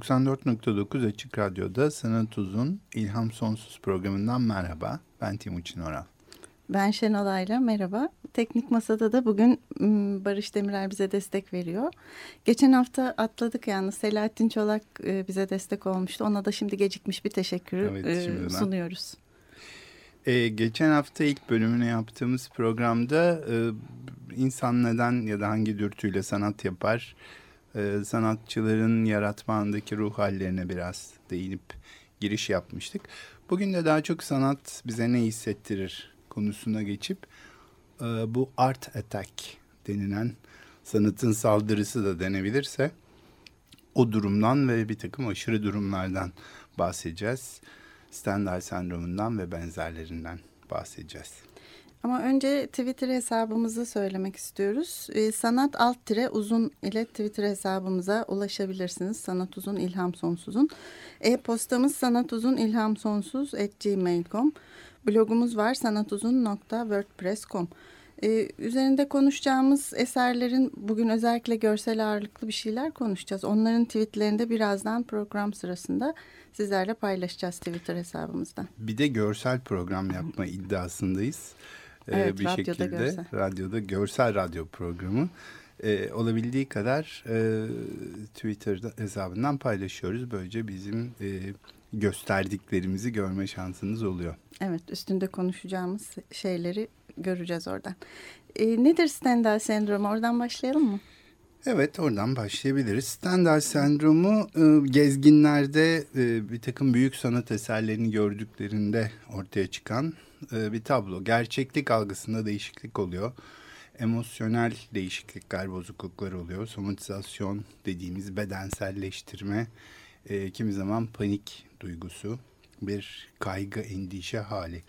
94.9 Açık Radyo'da Sanat Uzun İlham Sonsuz programından merhaba. Ben Timuçin Oral. Ben Şenol Ayla, merhaba. Teknik Masa'da da bugün Barış Demirel bize destek veriyor. Geçen hafta atladık yalnız Selahattin Çolak e, bize destek olmuştu. Ona da şimdi gecikmiş bir teşekkürü evet, sunuyoruz. Ee, geçen hafta ilk bölümünü yaptığımız programda e, insan neden ya da hangi dürtüyle sanat yapar e, sanatçıların yaratmandaki ruh hallerine biraz değinip giriş yapmıştık. Bugün de daha çok sanat bize ne hissettirir konusuna geçip e, bu art attack denilen sanatın saldırısı da denebilirse o durumdan ve bir takım aşırı durumlardan bahsedeceğiz. Stendhal sendromundan ve benzerlerinden bahsedeceğiz. Ama önce Twitter hesabımızı söylemek istiyoruz. Ee, sanat alt tire uzun ile Twitter hesabımıza ulaşabilirsiniz. Sanat uzun ilham sonsuzun. E-postamız sanat uzun ilham sonsuz at gmail.com. Blogumuz var sanatuzun.wordpress.com. Ee, üzerinde konuşacağımız eserlerin bugün özellikle görsel ağırlıklı bir şeyler konuşacağız. Onların tweetlerinde birazdan program sırasında sizlerle paylaşacağız Twitter hesabımızdan. Bir de görsel program yapma iddiasındayız. Ee, evet, bir radyoda şekilde görsel. radyoda görsel radyo programı e, olabildiği kadar e, Twitter hesabından paylaşıyoruz. Böylece bizim e, gösterdiklerimizi görme şansınız oluyor. Evet üstünde konuşacağımız şeyleri göreceğiz oradan. E, nedir Stendhal sendromu? Oradan başlayalım mı? Evet oradan başlayabiliriz. Stendhal sendromu e, gezginlerde e, bir takım büyük sanat eserlerini gördüklerinde ortaya çıkan e, bir tablo. Gerçeklik algısında değişiklik oluyor. Emosyonel değişiklikler, bozukluklar oluyor. Somatizasyon dediğimiz bedenselleştirme, kimi zaman panik duygusu, bir kaygı, endişe hali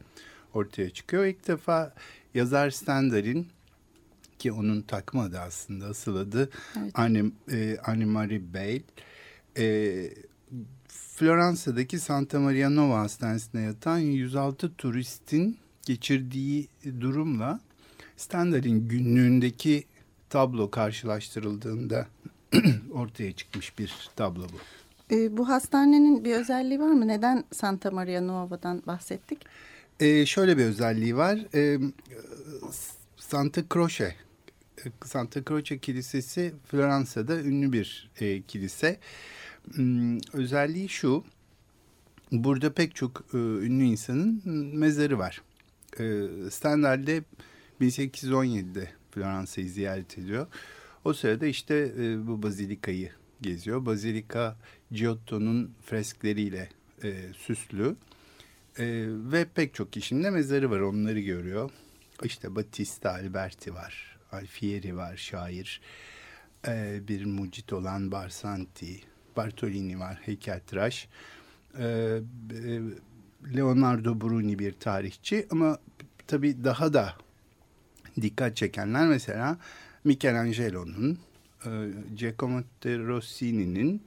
ortaya çıkıyor. İlk defa yazar Stendhal'in ki onun takma adı aslında asıl adı evet. Anne, e, Anne Marie Bale. E, Floransa'daki Santa Maria Nova Hastanesi'nde yatan 106 turistin geçirdiği durumla Stendhal'in günlüğündeki tablo karşılaştırıldığında ortaya çıkmış bir tablo bu. E, bu hastanenin bir özelliği var mı? Neden Santa Maria Nova'dan bahsettik? E, şöyle bir özelliği var. E, Santa Croce Santa Croce Kilisesi Floransa'da ünlü bir e, kilise. Hmm, özelliği şu, burada pek çok e, ünlü insanın mezarı var. E, Stendhal'de 1817'de Floransa'yı ziyaret ediyor. O sırada işte e, bu bazilikayı geziyor. Bazilika Giotto'nun freskleriyle e, süslü. E, ve pek çok kişinin de mezarı var onları görüyor. İşte Battista Alberti var. Alfieri var şair. Ee, bir mucit olan Barsanti, Bartolini var heykeltıraş. Ee, e, Leonardo Bruni bir tarihçi ama tabii daha da dikkat çekenler mesela Michelangelo'nun, e, Giacomo de Rossini'nin,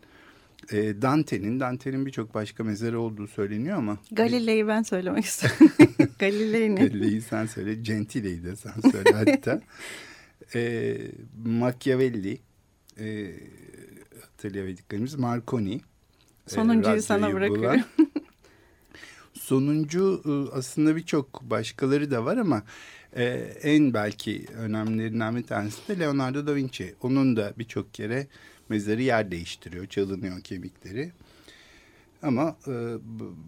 e, Dante'nin, Dante'nin birçok başka mezarı olduğu söyleniyor ama... Galile'yi ben söylemek istiyorum. Galile'yi Galile'yi sen söyle, Gentile'yi de sen söyle hatta. e, Machiavelli, e, hatırlayabildiklerimiz Marconi. E, Sonuncuyu e, sana bırakıyorum. Sonuncu aslında birçok başkaları da var ama e, en belki önemlilerinden bir tanesi de Leonardo da Vinci. Onun da birçok kere mezarı yer değiştiriyor, çalınıyor kemikleri. Ama e,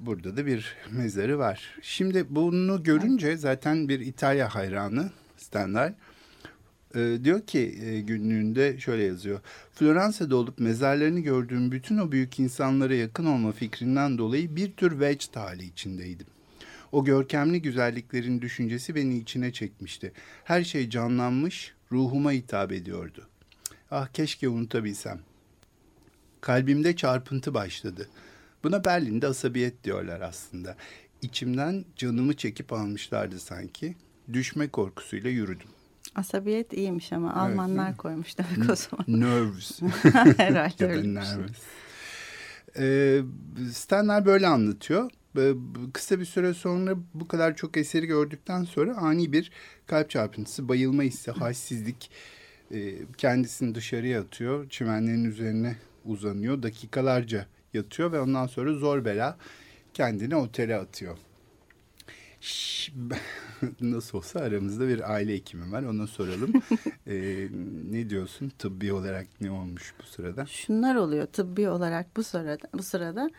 burada da bir mezarı var. Şimdi bunu görünce zaten bir İtalya hayranı Stendhal e, diyor ki e, günlüğünde şöyle yazıyor. Floransa'da olup mezarlarını gördüğüm bütün o büyük insanlara yakın olma fikrinden dolayı bir tür vecd hali içindeydim. O görkemli güzelliklerin düşüncesi beni içine çekmişti. Her şey canlanmış, ruhuma hitap ediyordu. Ah keşke unutabilsem. Kalbimde çarpıntı başladı. Buna Berlin'de asabiyet diyorlar aslında. İçimden canımı çekip almışlardı sanki. Düşme korkusuyla yürüdüm. Asabiyet iyiymiş ama evet, Almanlar koymuş demek o zaman. Nerves. Herhalde ya da nervous. Ee, Stenler böyle anlatıyor. Ee, kısa bir süre sonra bu kadar çok eseri gördükten sonra ani bir kalp çarpıntısı, bayılma hissi, halsizlik e, kendisini dışarıya atıyor. Çimenlerin üzerine uzanıyor. Dakikalarca yatıyor ve ondan sonra zor bela kendini otele atıyor. Nasıl olsa aramızda bir aile hekimi var ona soralım. ee, ne diyorsun tıbbi olarak ne olmuş bu sırada? Şunlar oluyor tıbbi olarak bu sırada. Bu sırada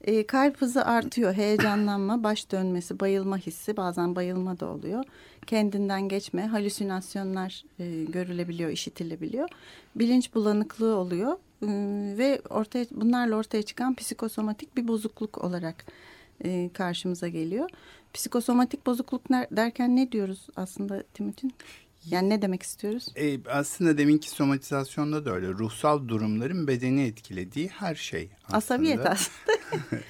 e, kalp hızı artıyor, heyecanlanma, baş dönmesi, bayılma hissi, bazen bayılma da oluyor. Kendinden geçme, halüsinasyonlar e, görülebiliyor, işitilebiliyor. Bilinç bulanıklığı oluyor e, ve ortaya bunlarla ortaya çıkan psikosomatik bir bozukluk olarak e, karşımıza geliyor. Psikosomatik bozukluk derken ne diyoruz aslında Timuçin? Yani ne demek istiyoruz? E, aslında deminki somatizasyonda da öyle. Ruhsal durumların bedeni etkilediği her şey aslında. Asabiyet aslında.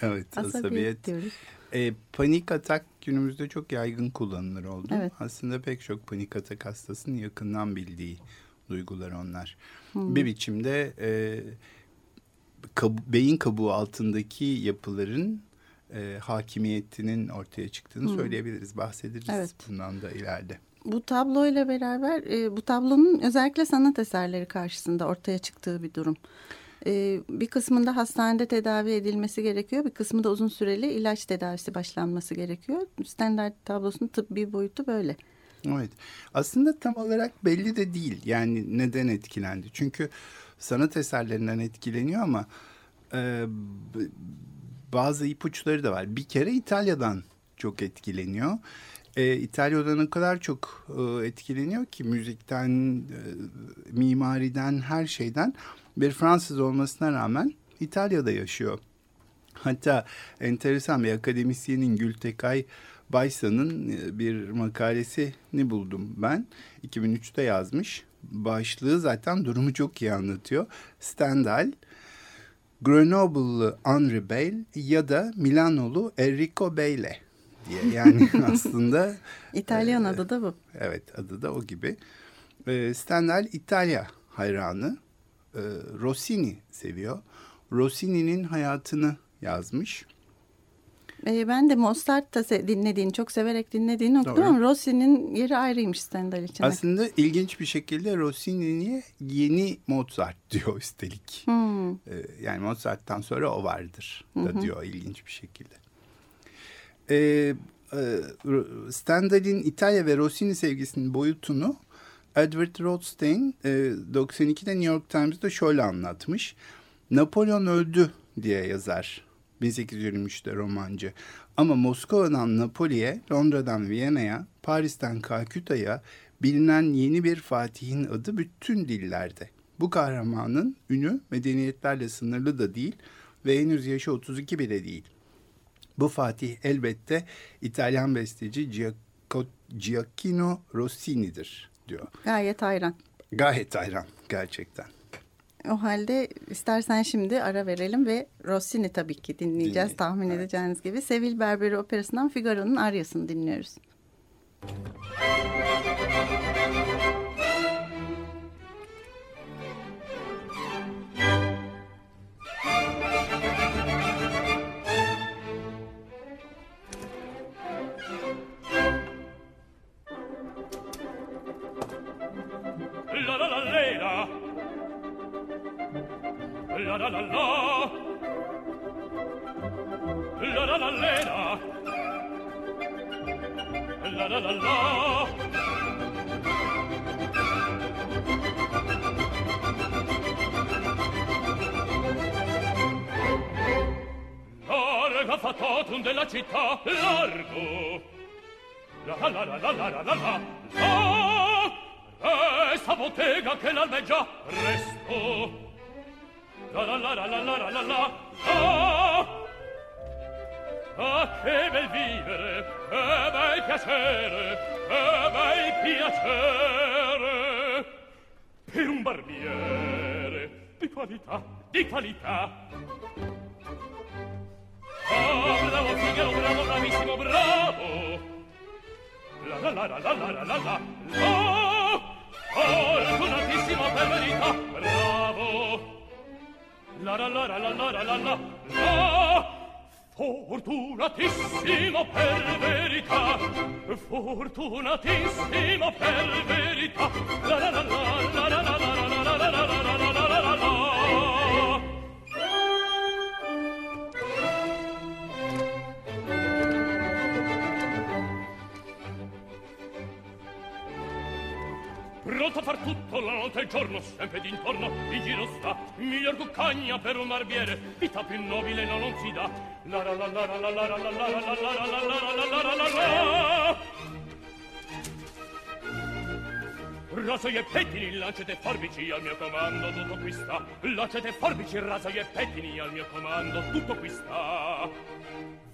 evet asabiyet. asabiyet diyoruz. E, panik atak günümüzde çok yaygın kullanılır oldu. Evet. Aslında pek çok panik atak hastasının yakından bildiği duygular onlar. Hmm. Bir biçimde e, kab beyin kabuğu altındaki yapıların e, hakimiyetinin ortaya çıktığını hmm. söyleyebiliriz. Bahsederiz evet. bundan da ileride. Bu tabloyla beraber e, bu tablonun özellikle sanat eserleri karşısında ortaya çıktığı bir durum. E, bir kısmında hastanede tedavi edilmesi gerekiyor. Bir kısmında uzun süreli ilaç tedavisi başlanması gerekiyor. Standart tablosunun tıbbi boyutu böyle. Evet. Aslında tam olarak belli de değil. Yani neden etkilendi? Çünkü sanat eserlerinden etkileniyor ama e, bazı ipuçları da var. Bir kere İtalya'dan çok etkileniyor. E, İtalya'dan o kadar çok e, etkileniyor ki müzikten, e, mimariden, her şeyden. Bir Fransız olmasına rağmen İtalya'da yaşıyor. Hatta enteresan bir akademisyenin Gültekay Baysa'nın e, bir makalesini buldum ben. 2003'te yazmış. Başlığı zaten durumu çok iyi anlatıyor. Stendhal, Grenoble'lı Henri Bale ya da Milanolu Enrico Bale diye. Yani aslında... İtalyan e, adı da bu. Evet adı da o gibi. E, Stendhal İtalya hayranı. E, Rossini seviyor. Rossini'nin hayatını yazmış. E, ben de Mozart'ta dinlediğini, çok severek dinlediğini okudum ama Rossini'nin yeri ayrıymış Stendhal için. Aslında ilginç bir şekilde Rossini'ye yeni Mozart diyor üstelik. Hmm. E, yani Mozart'tan sonra o vardır da hı hı. diyor ilginç bir şekilde. E, e, Stendhal'in İtalya ve Rossini sevgisinin boyutunu Edward Rothstein e, 92'de New York Times'da şöyle anlatmış. Napolyon öldü diye yazar 1823'te romancı. Ama Moskova'dan Napoli'ye, Londra'dan Viyana'ya, Paris'ten Kalküta'ya bilinen yeni bir Fatih'in adı bütün dillerde. Bu kahramanın ünü medeniyetlerle sınırlı da değil ve henüz yaşı 32 bile değil. Bu Fatih elbette İtalyan besteci Giacchino Rossini'dir diyor. Gayet hayran. Gayet hayran gerçekten. O halde istersen şimdi ara verelim ve Rossini tabii ki dinleyeceğiz Dinleyin. tahmin evet. edeceğiniz gibi. Sevil Berberi Operası'ndan Figaro'nun Aryası'nı dinliyoruz. la Fortunatissimo per verità La la la la la la la la la la la la la la la la la Pronto a far tutto la notte e il giorno, sempre d'intorno, in giro sta, miglior cuccagna per un barbiere, vita più nobile no non si dà. La la la la la la la la la la la la la la la la la la Raso e pettini, lancete e forbici al mio comando, tutto qui sta. Lancete e forbici, raso e pettini al mio comando, tutto qui sta.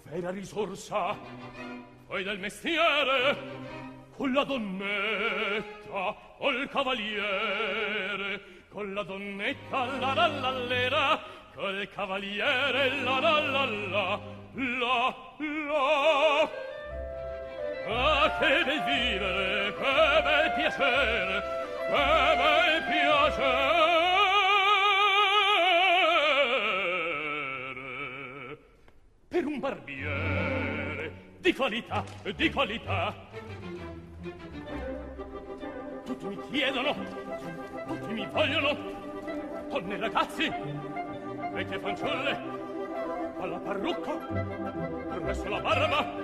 Vera risorsa, poi del mestiere, con la donnetta, col cavaliere, con la donnetta, la la la lera, col cavaliere, la la la la, la la. Ah, che bel che bel piacere, che bel piacere. Per un barbiere di qualità, di qualità, tutti mi chiedono, tutti mi vogliono, donne e ragazzi, vecchie fanciulle, con la parrucca, permesso la barba,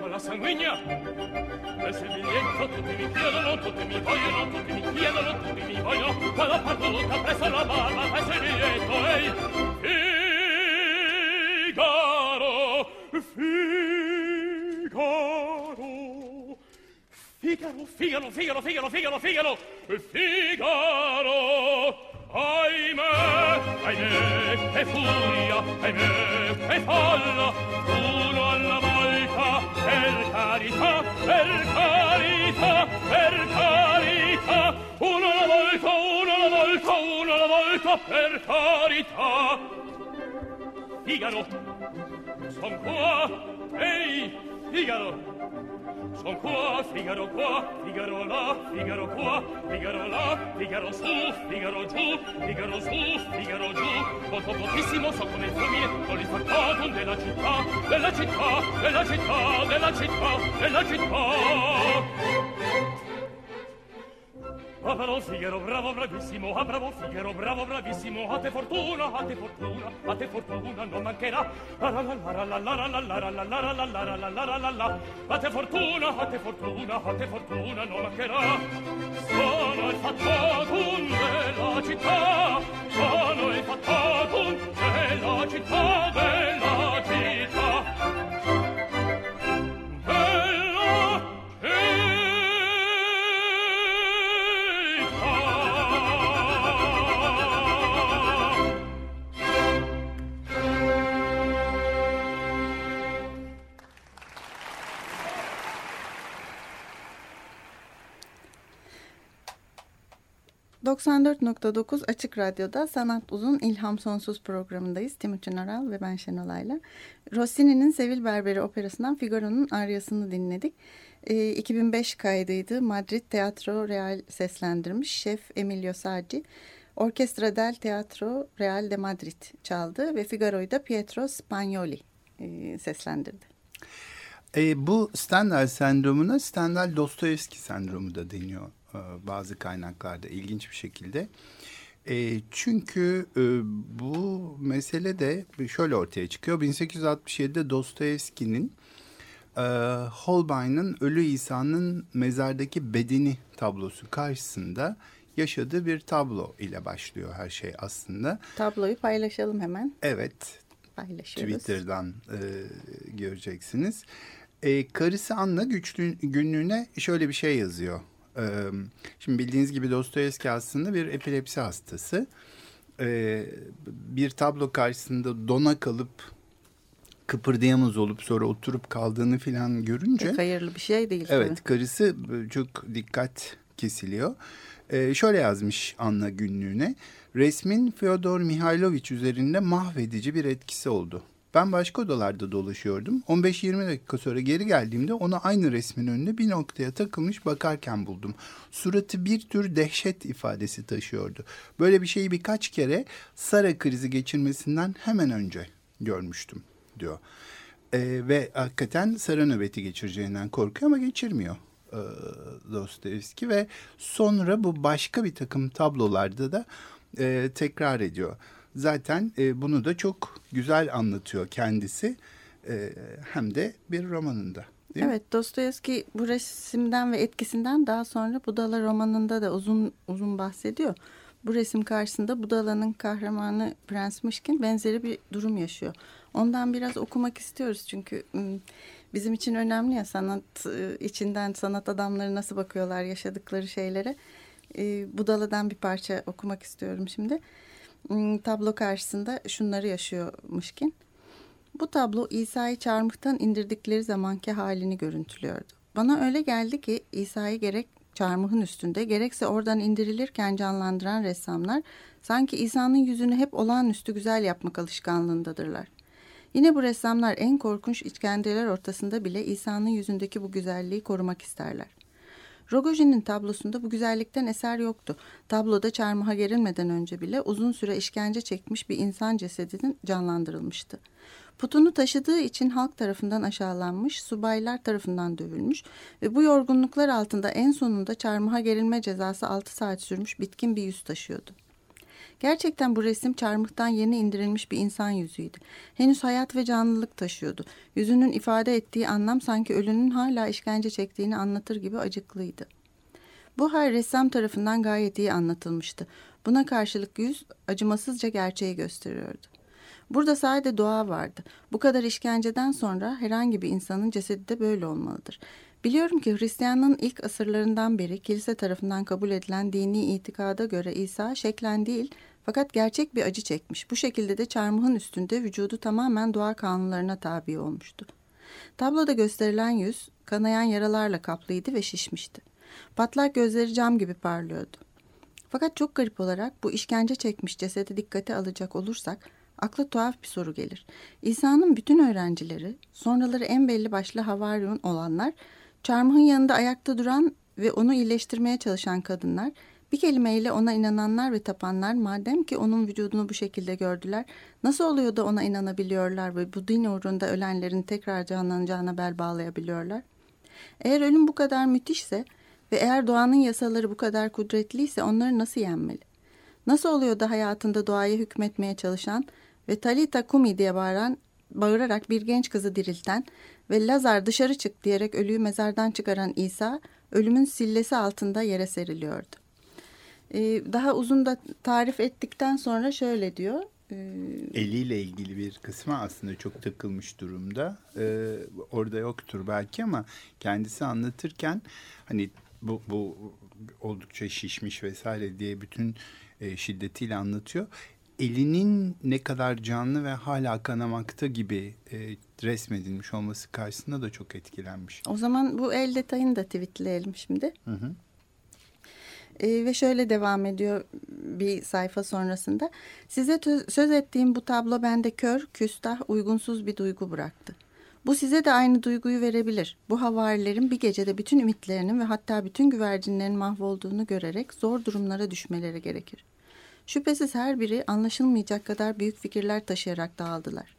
con la sanguigna. E se mi rientro tutti mi chiedono, tutti mi vogliono, tutti mi chiedono, tutti mi vogliono. Quando parto lotta presso la barba, e se mi rientro, ehi, Figaro, Figaro. Figaro, Figaro, Figaro, Figaro, Figaro, Figaro, Figaro. Ahimè, ahimè, è furia, ahimè, è folla, furia. carità, per carità, per carità, uno alla volta, uno alla volta, uno alla volta, per carità. Figaro, son qua, ehi, Figaro, Son qua, Figaro qua, Figaro là, Figaro qua, Figaro là, Figaro su, Figaro giù, Figaro su, Figaro giù. Molto pochissimo so come il fulmine, con il faccatum della città, della città, della città, della città, della città. Ah, bravo Figaro, bravo, bravissimo, ah, bravo Figaro, bravo, bravissimo, a te fortuna, a te fortuna, a te fortuna non mancherà. La la la la la la la la la la la la la la la la la la la a te fortuna, a te fortuna, a te fortuna non mancherà. Sono il fattatum della città, sono il fattatum della città bella. ...94.9 Açık Radyo'da Sanat Uzun İlham Sonsuz programındayız. Timuçin Oral ve ben Şenolay'la. Rossini'nin Sevil Berberi operasından Figaro'nun aryasını dinledik. E, 2005 kaydıydı. Madrid Teatro Real seslendirmiş. Şef Emilio Sardi. Orkestra del Teatro Real de Madrid çaldı ve Figaro'yu da Pietro Spagnoli e, seslendirdi. E, bu Stendhal sendromuna Stendhal Dostoyevski sendromu da deniyor e, bazı kaynaklarda ilginç bir şekilde. E, çünkü e, bu mesele de şöyle ortaya çıkıyor. 1867'de Dostoyevski'nin e, Holbein'in Ölü İsa'nın mezardaki bedeni tablosu karşısında yaşadığı bir tablo ile başlıyor her şey aslında. Tabloyu paylaşalım hemen. Evet. Paylaşıyoruz. Twitter'dan e, göreceksiniz. E, karısı Anna güçlü, günlüğüne şöyle bir şey yazıyor. E, şimdi bildiğiniz gibi Dostoyevski aslında bir epilepsi hastası. E, bir tablo karşısında dona kalıp kıpırdayamaz olup sonra oturup kaldığını filan görünce... Pek hayırlı bir şey değil. Evet tabii. karısı çok dikkat kesiliyor. E, şöyle yazmış Anna günlüğüne. Resmin Fyodor Mihailovich üzerinde mahvedici bir etkisi oldu. Ben başka odalarda dolaşıyordum. 15-20 dakika sonra geri geldiğimde onu aynı resmin önünde bir noktaya takılmış bakarken buldum. Suratı bir tür dehşet ifadesi taşıyordu. Böyle bir şeyi birkaç kere Sara krizi geçirmesinden hemen önce görmüştüm diyor. Ee, ve hakikaten Sara nöbeti geçireceğinden korkuyor ama geçirmiyor e, Dostoyevski ve sonra bu başka bir takım tablolarda da e, tekrar ediyor. Zaten e, bunu da çok güzel anlatıyor kendisi e, hem de bir romanında. Değil evet mi? Dostoyevski bu resimden ve etkisinden daha sonra Budala romanında da uzun uzun bahsediyor. Bu resim karşısında Budala'nın kahramanı Prens Mışkin benzeri bir durum yaşıyor. Ondan biraz okumak istiyoruz çünkü bizim için önemli ya sanat ıı, içinden sanat adamları nasıl bakıyorlar yaşadıkları şeylere. Budala'dan bir parça okumak istiyorum şimdi. Hmm, tablo karşısında şunları yaşıyor Mışkin. Bu tablo İsa'yı çarmıhtan indirdikleri zamanki halini görüntülüyordu. Bana öyle geldi ki İsa'yı gerek çarmıhın üstünde gerekse oradan indirilirken canlandıran ressamlar sanki İsa'nın yüzünü hep olağanüstü güzel yapmak alışkanlığındadırlar. Yine bu ressamlar en korkunç işkenceler ortasında bile İsa'nın yüzündeki bu güzelliği korumak isterler. Rogojin'in tablosunda bu güzellikten eser yoktu. Tabloda çarmıha gerilmeden önce bile uzun süre işkence çekmiş bir insan cesedinin canlandırılmıştı. Putunu taşıdığı için halk tarafından aşağılanmış, subaylar tarafından dövülmüş ve bu yorgunluklar altında en sonunda çarmıha gerilme cezası 6 saat sürmüş bitkin bir yüz taşıyordu. Gerçekten bu resim çarmıhtan yeni indirilmiş bir insan yüzüydü. Henüz hayat ve canlılık taşıyordu. Yüzünün ifade ettiği anlam sanki ölünün hala işkence çektiğini anlatır gibi acıklıydı. Bu hal ressam tarafından gayet iyi anlatılmıştı. Buna karşılık yüz acımasızca gerçeği gösteriyordu. Burada sadece doğa vardı. Bu kadar işkenceden sonra herhangi bir insanın cesedi de böyle olmalıdır. Biliyorum ki Hristiyanlığın ilk asırlarından beri kilise tarafından kabul edilen dini itikada göre İsa şeklen değil fakat gerçek bir acı çekmiş. Bu şekilde de çarmıhın üstünde vücudu tamamen doğa kanunlarına tabi olmuştu. Tabloda gösterilen yüz kanayan yaralarla kaplıydı ve şişmişti. Patlak gözleri cam gibi parlıyordu. Fakat çok garip olarak bu işkence çekmiş cesedi dikkate alacak olursak akla tuhaf bir soru gelir. İsa'nın bütün öğrencileri, sonraları en belli başlı Havaryun olanlar, çarmıhın yanında ayakta duran ve onu iyileştirmeye çalışan kadınlar bir kelimeyle ona inananlar ve tapanlar madem ki onun vücudunu bu şekilde gördüler, nasıl oluyor da ona inanabiliyorlar ve bu din uğrunda ölenlerin tekrar canlanacağına bel bağlayabiliyorlar? Eğer ölüm bu kadar müthişse ve eğer doğanın yasaları bu kadar kudretliyse onları nasıl yenmeli? Nasıl oluyor da hayatında doğaya hükmetmeye çalışan ve Talita Kumi diye bağıran, bağırarak bir genç kızı dirilten ve Lazar dışarı çık diyerek ölüyü mezardan çıkaran İsa ölümün sillesi altında yere seriliyordu. Ee, daha uzun da tarif ettikten sonra şöyle diyor. E, Eliyle ilgili bir kısmı aslında çok takılmış durumda. Ee, orada yoktur belki ama kendisi anlatırken hani bu, bu oldukça şişmiş vesaire diye bütün e, şiddetiyle anlatıyor. Elinin ne kadar canlı ve hala kanamakta gibi e, resmedilmiş olması karşısında da çok etkilenmiş. O zaman bu el detayını da tweetleyelim şimdi. Hı hı. E, ve şöyle devam ediyor bir sayfa sonrasında. Size söz ettiğim bu tablo bende kör, küstah, uygunsuz bir duygu bıraktı. Bu size de aynı duyguyu verebilir. Bu havarilerin bir gecede bütün ümitlerinin ve hatta bütün güvercinlerin mahvolduğunu görerek zor durumlara düşmeleri gerekir. Şüphesiz her biri anlaşılmayacak kadar büyük fikirler taşıyarak dağıldılar.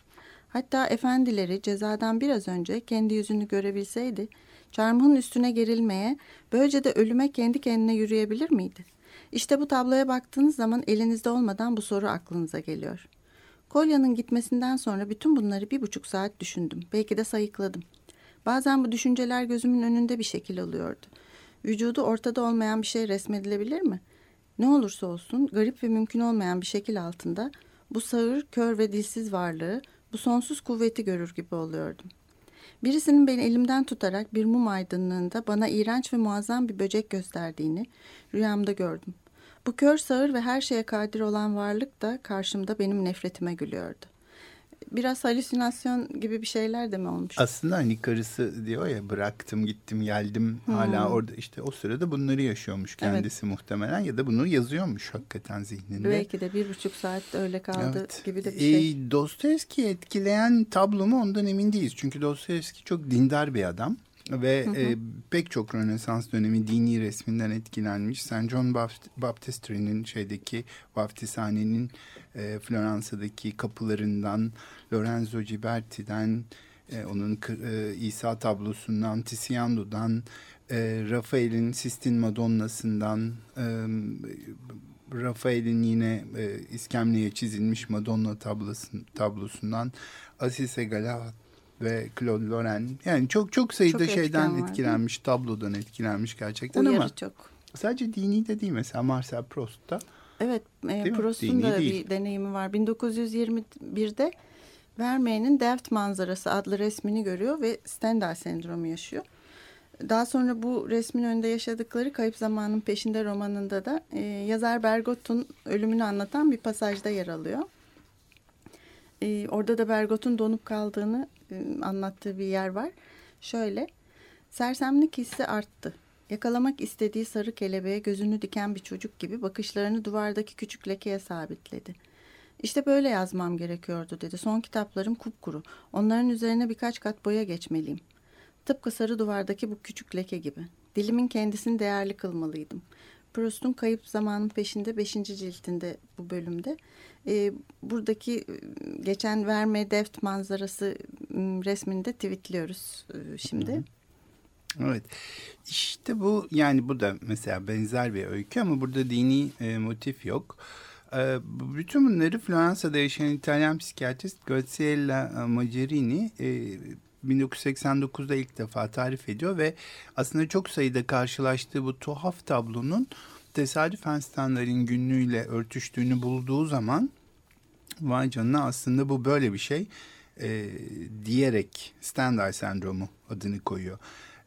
Hatta efendileri cezadan biraz önce kendi yüzünü görebilseydi çarmıhın üstüne gerilmeye, böylece de ölüme kendi kendine yürüyebilir miydi? İşte bu tabloya baktığınız zaman elinizde olmadan bu soru aklınıza geliyor. Kolya'nın gitmesinden sonra bütün bunları bir buçuk saat düşündüm. Belki de sayıkladım. Bazen bu düşünceler gözümün önünde bir şekil alıyordu. Vücudu ortada olmayan bir şey resmedilebilir mi? Ne olursa olsun garip ve mümkün olmayan bir şekil altında bu sağır, kör ve dilsiz varlığı, bu sonsuz kuvveti görür gibi oluyordum. Birisinin beni elimden tutarak bir mum aydınlığında bana iğrenç ve muazzam bir böcek gösterdiğini rüyamda gördüm. Bu kör sağır ve her şeye kadir olan varlık da karşımda benim nefretime gülüyordu. Biraz halüsinasyon gibi bir şeyler de mi olmuş? Aslında hani karısı diyor ya bıraktım gittim geldim hmm. hala orada işte o sırada bunları yaşıyormuş kendisi evet. muhtemelen ya da bunu yazıyormuş hakikaten zihninde. Belki de bir buçuk saat öyle kaldı evet. gibi de bir şey. E, Dostoyevski'yi etkileyen tablo mu ondan emin değiliz. Çünkü Dostoyevski çok dindar bir adam. Ve hı hı. E, pek çok Rönesans dönemi dini resminden etkilenmiş. St. John Baptistery'nin şeydeki vaftizhanenin e, Floransa'daki kapılarından, Lorenzo Ghiberti'den, e, onun e, İsa tablosundan, Tiziano'dan, e, Rafael'in Sistine Madonna'sından, e, Rafael'in yine e, iskemleye çizilmiş Madonna tablosun, tablosundan, Asise Galat ve Claude Loren yani çok çok sayıda çok şeyden etkilenmiş, tablodan etkilenmiş gerçekten Uyarı ama çok. sadece dini de değil mesela Marcel Proust'ta. Evet, e, Proust'un da değil. bir deneyimi var. 1921'de Vermey'nin Delft manzarası adlı resmini görüyor ve Stendhal sendromu yaşıyor. Daha sonra bu resmin önünde yaşadıkları Kayıp Zamanın Peşinde romanında da e, yazar Bergot'un ölümünü anlatan bir pasajda yer alıyor. E, orada da Bergot'un donup kaldığını e, anlattığı bir yer var. Şöyle, sersemlik hissi arttı. Yakalamak istediği sarı kelebeğe gözünü diken bir çocuk gibi bakışlarını duvardaki küçük lekeye sabitledi. İşte böyle yazmam gerekiyordu dedi. Son kitaplarım kupkuru. Onların üzerine birkaç kat boya geçmeliyim. Tıpkı sarı duvardaki bu küçük leke gibi. Dilimin kendisini değerli kılmalıydım. Proust'un Kayıp Zamanın Peşinde 5. ciltinde bu bölümde. E, buradaki e, geçen verme deft manzarası resmini de tweetliyoruz e, şimdi. Evet. İşte bu yani bu da mesela benzer bir öykü ama burada dini e, motif yok. E, bütün bunları Floransa'da yaşayan İtalyan psikiyatrist Graziella Maggirini e, 1989'da ilk defa tarif ediyor ve aslında çok sayıda karşılaştığı bu tuhaf tablonun tesadüfen Stanley'in günlüğüyle örtüştüğünü bulduğu zaman vay canına aslında bu böyle bir şey e, diyerek Stendhal sendromu adını koyuyor.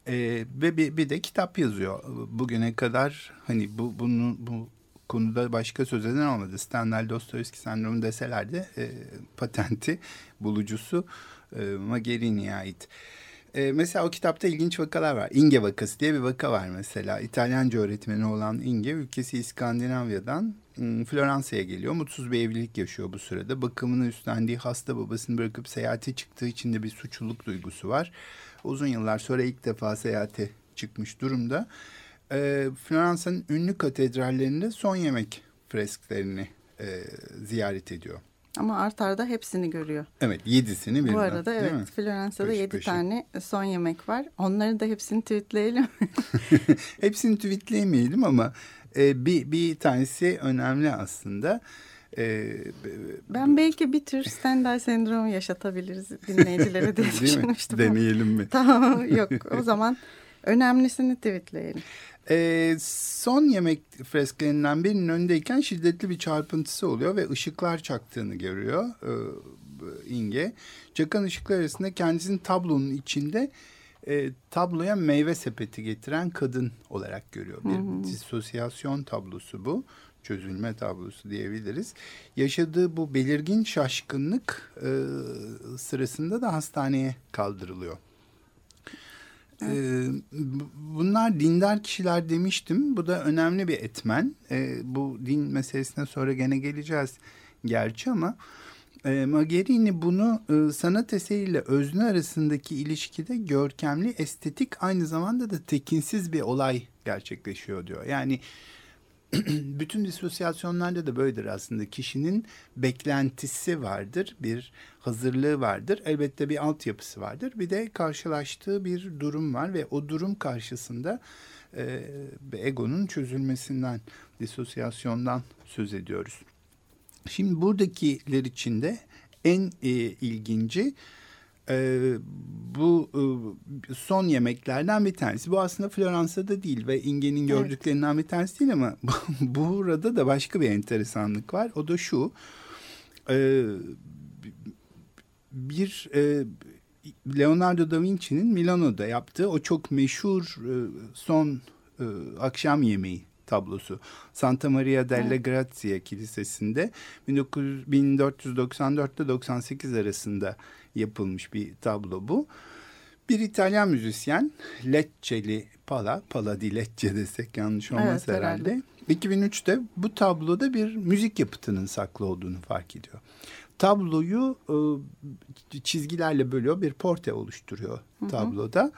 E, ve bir, bir de kitap yazıyor. Bugüne kadar hani bu bunu bu konuda başka söz eden olmadı. Stendhal Dostoyevski sendromu deselerdi e, patenti bulucusu e, Magherini'ye ait. E, mesela o kitapta ilginç vakalar var. Inge vakası diye bir vaka var mesela. İtalyanca öğretmeni olan Inge ülkesi İskandinavya'dan Floransa'ya geliyor. Mutsuz bir evlilik yaşıyor bu sırada. Bakımını üstlendiği hasta babasını bırakıp seyahate çıktığı için de bir suçluluk duygusu var. Uzun yıllar sonra ilk defa seyahate çıkmış durumda. E, Floransa'nın ünlü katedrallerinde son yemek fresklerini e, ziyaret ediyor. Ama art arda hepsini görüyor. Evet yedisini birden. Bu arada evet mi? Floransa'da peş, yedi peşi. tane son yemek var. Onları da hepsini tweetleyelim. hepsini tweetleyemeyelim ama e, bir, bir tanesi önemli aslında. E, ben belki bir tür Stendhal sendromu yaşatabiliriz dinleyicilere diye düşünmüştüm. Deneyelim mi? tamam yok o zaman önemlisini tweetleyelim. E, son yemek fresklerinden birinin önündeyken şiddetli bir çarpıntısı oluyor ve ışıklar çaktığını görüyor e, Inge. Çakan ışıklar arasında kendisini tablonun içinde e, tabloya meyve sepeti getiren kadın olarak görüyor. Bir hmm. disosyasyon tablosu bu. Çözülme tablosu diyebiliriz. Yaşadığı bu belirgin şaşkınlık e, sırasında da hastaneye kaldırılıyor. Ee, bunlar dindar kişiler demiştim. Bu da önemli bir etmen. Ee, bu din meselesine sonra gene geleceğiz gerçi ama e, Magherini bunu e, sanat eseriyle özne arasındaki ilişkide görkemli, estetik aynı zamanda da tekinsiz bir olay gerçekleşiyor diyor. Yani bütün disosyasyonlarda da böyledir aslında. Kişinin beklentisi vardır, bir hazırlığı vardır. Elbette bir altyapısı vardır. Bir de karşılaştığı bir durum var ve o durum karşısında e, egonun çözülmesinden, disosyasyondan söz ediyoruz. Şimdi buradakiler içinde en e, ilginci e, bu e, son yemeklerden bir tanesi. Bu aslında Floransa'da değil ve İnge'nin gördüklerinden bir tanesi değil ama burada da başka bir enteresanlık var. O da şu. E, bir e, Leonardo da Vinci'nin Milano'da yaptığı o çok meşhur e, son e, akşam yemeği tablosu. Santa Maria della Grazia Kilisesi'nde 1494 ile 98 arasında yapılmış bir tablo bu. Bir İtalyan müzisyen Lecce'li Pala, Pala di Lecce desek yanlış olmaz Evet, herhalde. herhalde. 2003'te bu tabloda bir müzik yapıtının saklı olduğunu fark ediyor. Tabloyu e, çizgilerle bölüyor, bir portre oluşturuyor tabloda.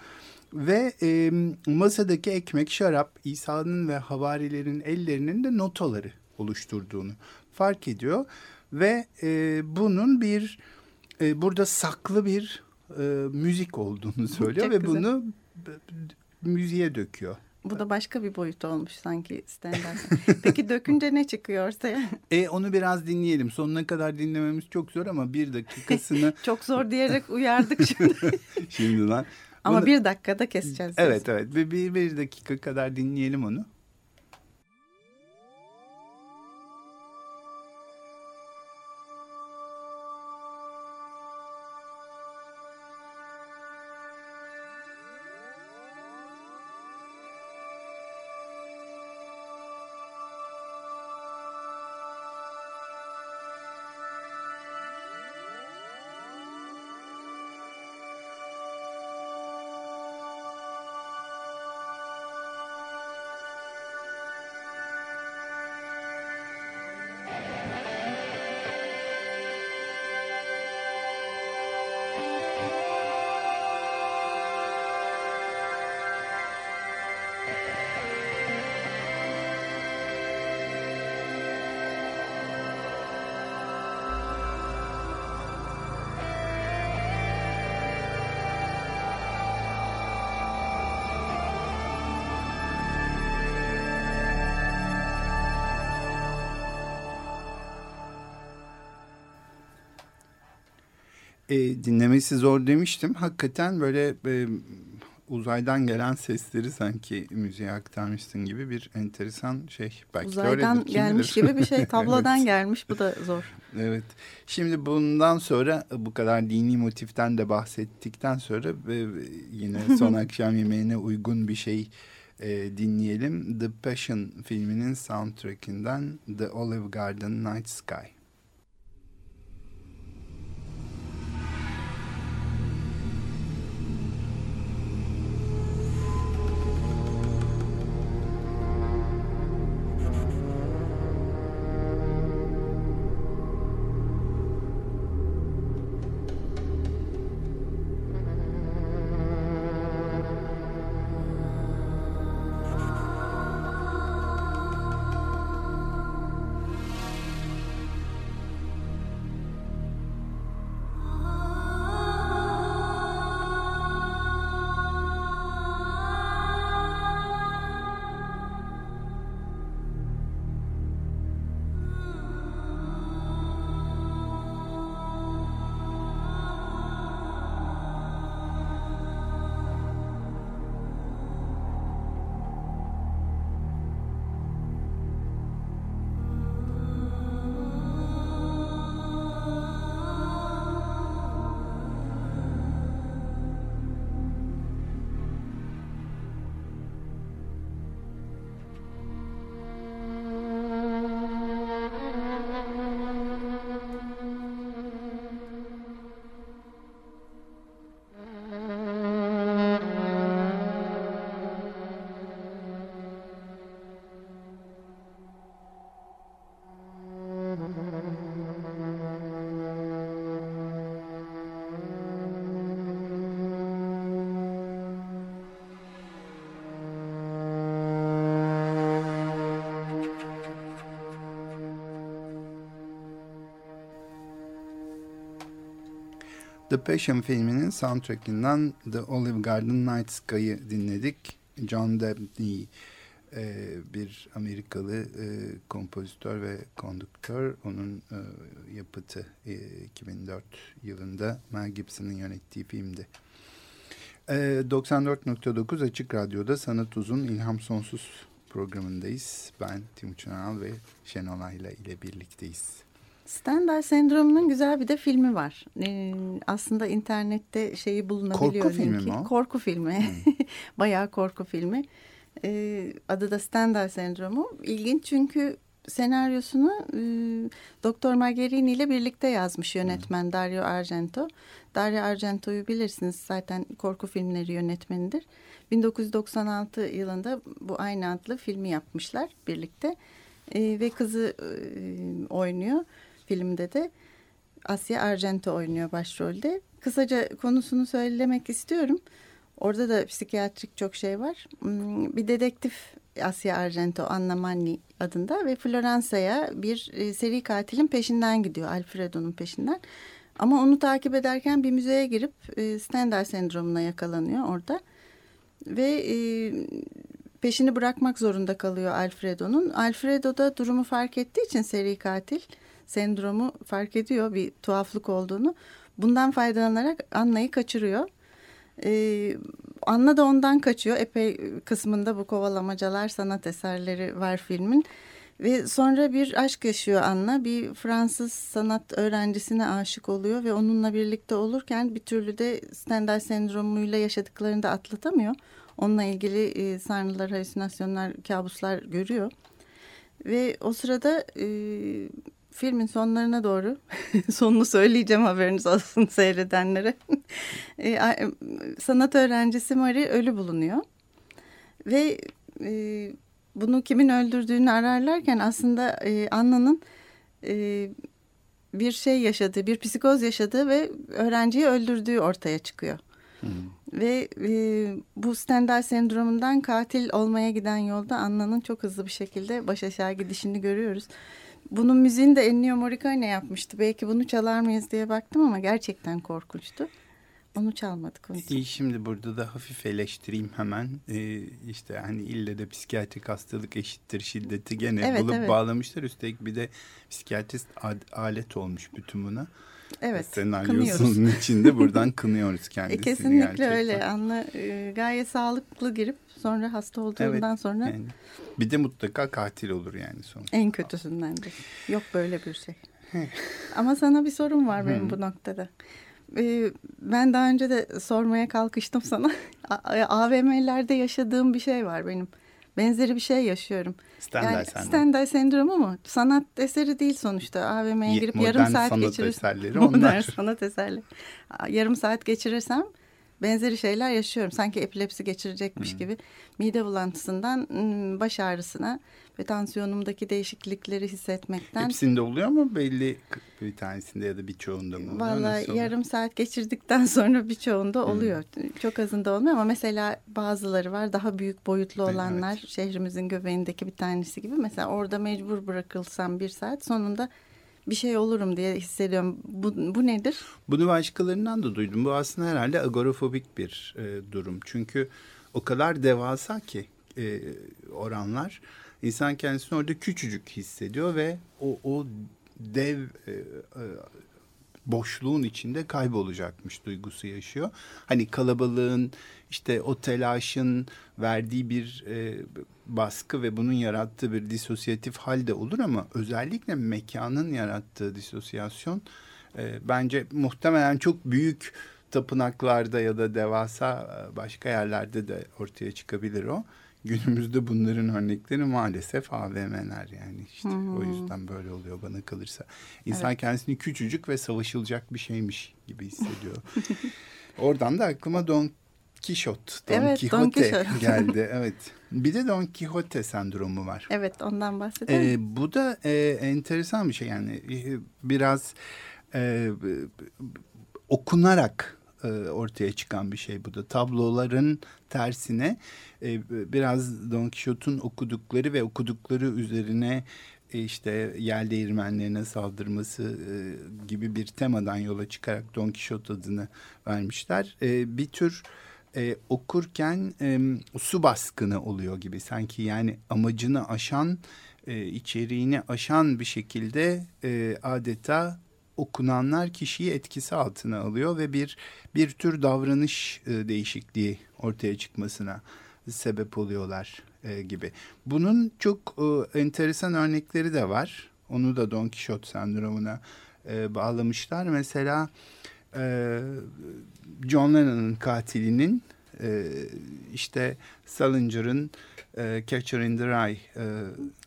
Ve e, masadaki ekmek, şarap, İsa'nın ve havarilerin ellerinin de notaları oluşturduğunu fark ediyor. Ve e, bunun bir e, burada saklı bir e, müzik olduğunu söylüyor Çok ve güzel. bunu müziğe döküyor. Bu da başka bir boyut olmuş sanki Stendhal'den. Peki dökünce ne çıkıyor ortaya? E onu biraz dinleyelim. Sonuna kadar dinlememiz çok zor ama bir dakikasını Çok zor diyerek uyardık şimdi. şimdiden. Ama Bunu- bir dakikada keseceğiz. Evet evet bir, bir, bir dakika kadar dinleyelim onu. E, dinlemesi zor demiştim. Hakikaten böyle e, uzaydan gelen sesleri sanki müziğe aktarmışsın gibi bir enteresan şey. Belki Uzaydan öyledir, gelmiş gibi bir şey. Tablodan Evet. gelmiş. Bu da zor. Evet. Şimdi bundan sonra bu kadar dini motiften de bahsettikten sonra e, yine son akşam yemeğine uygun bir şey e, dinleyelim. The Passion filminin soundtrackinden The Olive Garden Night Sky. The Passion filminin soundtrackinden The Olive Garden Night Sky'ı dinledik. John Debney e, bir Amerikalı e, kompozitör ve kondüktör. Onun e, yapıtı e, 2004 yılında Mel Gibson'ın yönettiği filmdi. E, 94.9 Açık Radyo'da Sanat Uzun İlham Sonsuz programındayız. Ben Timuçin Aral ve Şenolay ile birlikteyiz. Stendhal sendromunun güzel bir de filmi var. Ee, aslında internette şeyi bulunabiliyor. Korku filmi linki. mi o? Korku filmi. Bayağı korku filmi. E, adı da Stendhal sendromu. İlginç çünkü senaryosunu e, Doktor Margherini ile birlikte yazmış yönetmen Dario Argento. Dario Argento'yu bilirsiniz zaten korku filmleri yönetmenidir. 1996 yılında bu aynı adlı filmi yapmışlar birlikte. E, ve kızı e, oynuyor filmde de. Asya Argento oynuyor başrolde. Kısaca konusunu söylemek istiyorum. Orada da psikiyatrik çok şey var. Hmm, bir dedektif Asya Argento, Anna Manni adında ve Floransa'ya bir e, seri katilin peşinden gidiyor. Alfredo'nun peşinden. Ama onu takip ederken bir müzeye girip e, Stendhal sendromuna yakalanıyor orada. Ve e, peşini bırakmak zorunda kalıyor Alfredo'nun. Alfredo da durumu fark ettiği için seri katil sendromu fark ediyor bir tuhaflık olduğunu. Bundan faydalanarak Anna'yı kaçırıyor. Ee, Anna da ondan kaçıyor. Epey kısmında bu kovalamacalar sanat eserleri var filmin. Ve sonra bir aşk yaşıyor Anna. Bir Fransız sanat öğrencisine aşık oluyor ve onunla birlikte olurken bir türlü de Stendhal sendromuyla yaşadıklarını da atlatamıyor. Onunla ilgili e, sarnılar, halüsinasyonlar, kabuslar görüyor. Ve o sırada e, filmin sonlarına doğru sonunu söyleyeceğim haberiniz olsun seyredenlere. e, sanat öğrencisi Marie ölü bulunuyor. Ve e, bunu kimin öldürdüğünü ararlarken aslında e, Anna'nın e, bir şey yaşadığı, bir psikoz yaşadığı ve öğrenciyi öldürdüğü ortaya çıkıyor. Hmm. Ve e, bu Stendhal sendromundan katil olmaya giden yolda Anna'nın çok hızlı bir şekilde baş aşağı gidişini görüyoruz. Bunun müziğini de Ennio Morricone yapmıştı. Belki bunu çalar mıyız diye baktım ama gerçekten korkunçtu. Onu çalmadık. Onu İyi şimdi burada da hafif eleştireyim hemen. Ee, işte hani ille de psikiyatrik hastalık eşittir şiddeti gene evet, bulup evet. bağlamışlar. Üstelik bir de psikiyatrist alet olmuş bütün buna. Evet. Senaryosunun içinde buradan kınıyoruz kendisini. E, kesinlikle gerçekten. öyle. Anla e, gayet sağlıklı girip sonra hasta olduğundan evet, sonra. Yani. Bir de mutlaka katil olur yani sonuçta. En kötüsündendir. Yok böyle bir şey. Ama sana bir sorum var benim bu noktada. Ee, ben daha önce de sormaya kalkıştım sana. AVM'lerde yaşadığım bir şey var benim. Benzeri bir şey yaşıyorum. Stendhal yani, sendromu. Stendhal sendromu mu? Sanat eseri değil sonuçta. AVM'ye girip yarım saat sanat geçirirsem. Eserleri onlar. Modern sanat eserleri. Yarım saat geçirirsem benzeri şeyler yaşıyorum. Sanki epilepsi geçirecekmiş hmm. gibi. Mide bulantısından baş ağrısına ve tansiyonumdaki değişiklikleri hissetmekten. Hepsinde oluyor mu belli bir tanesinde ya da birçoğunda mı? Valla yarım saat geçirdikten sonra birçoğunda hmm. oluyor. Hmm. Çok azında olmuyor ama mesela bazıları var daha büyük boyutlu olanlar evet. şehrimizin göbeğindeki bir tanesi gibi. Mesela orada mecbur bırakılsam bir saat sonunda bir şey olurum diye hissediyorum. Bu, bu nedir? Bunu başkalarından da duydum. Bu aslında herhalde agorafobik bir e, durum. Çünkü o kadar devasa ki e, oranlar. İnsan kendisini orada küçücük hissediyor ve o, o dev e, e, boşluğun içinde kaybolacakmış duygusu yaşıyor. Hani kalabalığın işte o telaşın verdiği bir e, baskı ve bunun yarattığı bir disosyatif halde olur ama özellikle mekanın yarattığı disosyasyon e, bence muhtemelen çok büyük tapınaklarda ya da devasa e, başka yerlerde de ortaya çıkabilir o. Günümüzde bunların örnekleri maalesef AVM'ler yani işte hmm. o yüzden böyle oluyor bana kalırsa. İnsan evet. kendisini küçücük ve savaşılacak bir şeymiş gibi hissediyor. Oradan da aklıma Don Quixote, Don evet, Quixote Don geldi. Evet. Bir de Don Quixote sendromu var. Evet, ondan bahsedelim. Ee, bu da e, enteresan bir şey yani e, biraz e, okunarak e, ortaya çıkan bir şey bu da. Tabloların tersine e, biraz Don Quixote'un okudukları ve okudukları üzerine e, işte yel değirmenlerine saldırması e, gibi bir temadan yola çıkarak Don Quixote adını vermişler. E, bir tür e, okurken e, su baskını oluyor gibi sanki yani amacını aşan e, içeriğini aşan bir şekilde e, adeta okunanlar kişiyi etkisi altına alıyor ve bir bir tür davranış e, değişikliği ortaya çıkmasına sebep oluyorlar e, gibi. Bunun çok e, enteresan örnekleri de var. Onu da Don Quixote sendromuna bağlamışlar. Mesela John Lennon'ın katilinin E, işte Salinger'ın e, Catcher in the Rye e,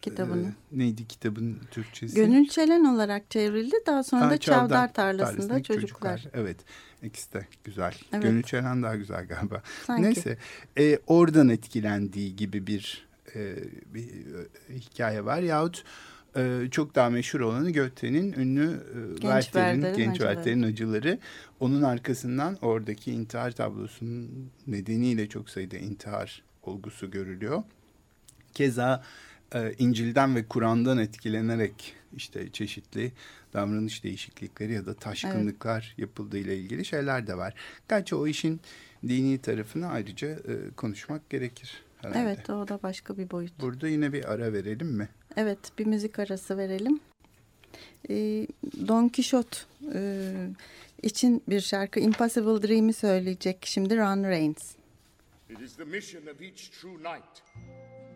kitabını. E, neydi kitabın Türkçesi? Gönül Çelen olarak çevrildi. Daha sonra ha, da Çavdar, Çavdar Tarlası'nda çocuklar. çocuklar. Evet. İkisi de güzel. Evet. Gönül Çelen daha güzel galiba. Sanki. Neyse. E, oradan etkilendiği gibi bir, e, bir e, hikaye var. Yahut e, çok daha meşhur olanı Göte'nin ünlü e, genç Werther'in, genç Werther'in acıları. Onun arkasından oradaki intihar tablosunun nedeniyle çok sayıda intihar olgusu görülüyor. Keza e, İncil'den ve Kur'an'dan etkilenerek işte çeşitli davranış değişiklikleri ya da taşkınlıklar evet. yapıldığı ile ilgili şeyler de var. Gerçi o işin dini tarafını ayrıca e, konuşmak gerekir. Herhalde. Evet o da başka bir boyut. Burada yine bir ara verelim mi? Evet bir müzik arası verelim. Ee, Don Quixote e, için bir şarkı Impossible Dream'i söyleyecek şimdi Ron Reigns. It is the mission of each true knight,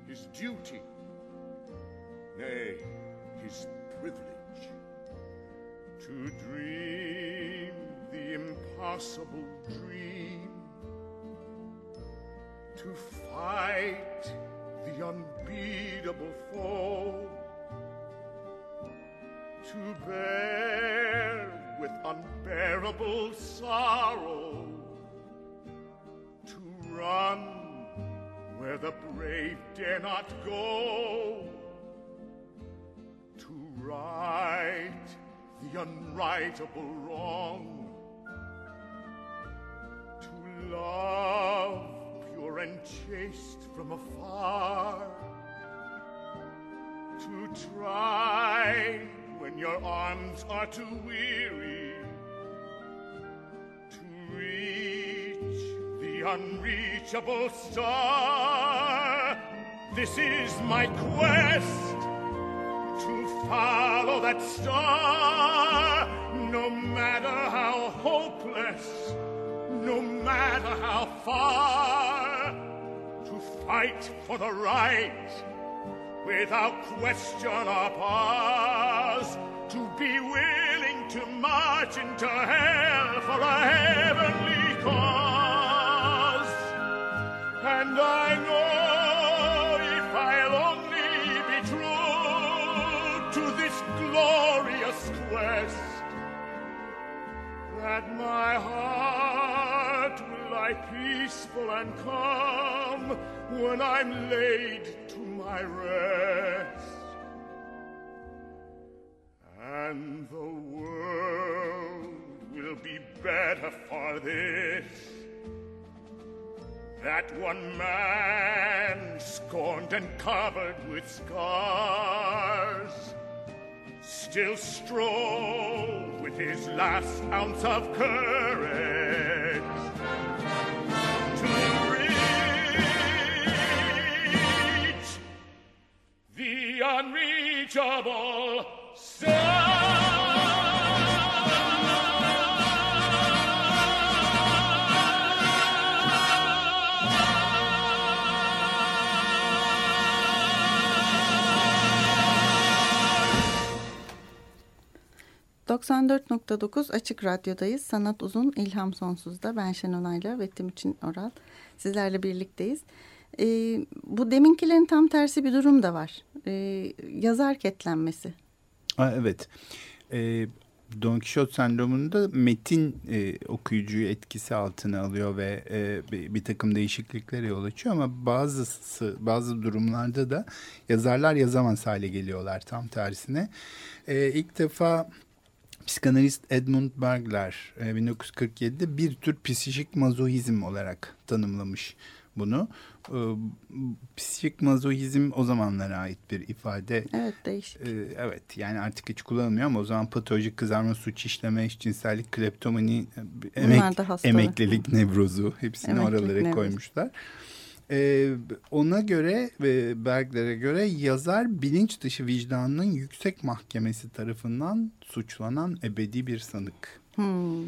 his duty, nay, his privilege, to dream the impossible dream, to fight the unbeatable foe, to bear with unbearable sorrow to run where the brave dare not go, to right the unrightable wrong, to love pure and chaste from afar, to try when your arms are too weary, to reach the unreachable star. This is my quest to follow that star, no matter how hopeless, no matter how far, to fight for the right without question or pause, to be willing to march into hell for a heavenly cause. And I know if I'll only be true to this glorious quest, that my heart peaceful and calm when I'm laid to my rest. And the world will be better for this that one man, scorned and covered with scars, still strove with his last ounce of courage unreachable sun. 94.9 Açık Radyo'dayız. Sanat Uzun, İlham Sonsuz'da. Ben Şenol ve Timuçin Oral. Sizlerle birlikteyiz. Ee, bu deminkilerin tam tersi bir durum da var. Ee, yazar ketlenmesi. Aa, evet. Ee, Don Quixote sendromunda metin e, okuyucuyu etkisi altına alıyor ve e, bir, bir takım değişikliklere yol açıyor ama bazısı bazı durumlarda da yazarlar yazamaz hale geliyorlar tam tersine. E, ilk defa Psikanalist Edmund Bergler 1947'de e, bir tür psikik mazohizm olarak tanımlamış bunu. E, psikik mazohizm o zamanlara ait bir ifade. Evet değişik. E, evet yani artık hiç kullanılmıyor ama o zaman patolojik kızarma, suç işleme, eşcinsellik, kleptomani, emek, emeklilik nevrozu hepsini emeklilik oralara nevrozu. koymuşlar. Ee, ona göre ve Bergler'e göre yazar bilinç dışı vicdanının yüksek mahkemesi tarafından suçlanan ebedi bir sanık. Hmm.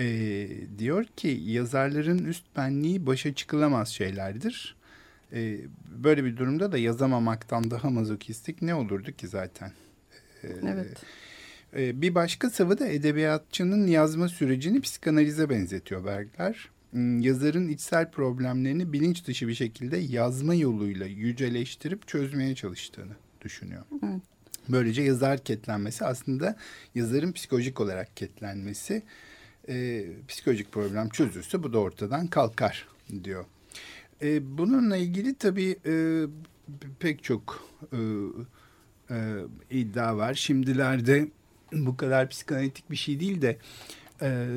Ee, diyor ki yazarların üst benliği başa çıkılamaz şeylerdir. Ee, böyle bir durumda da yazamamaktan daha mazokistik ne olurdu ki zaten? Ee, evet. E, bir başka sıvı da edebiyatçının yazma sürecini psikanalize benzetiyor Bergler ım, yazarın içsel problemlerini bilinç dışı bir şekilde yazma yoluyla yüceleştirip çözmeye çalıştığını düşünüyor. Evet. Böylece yazar ketlenmesi aslında yazarın psikolojik olarak ketlenmesi e, psikolojik problem çözülse bu da ortadan kalkar diyor. E, bununla ilgili tabii e, pek çok e, e, iddia var. Şimdilerde bu kadar psikanalitik bir şey değil de e,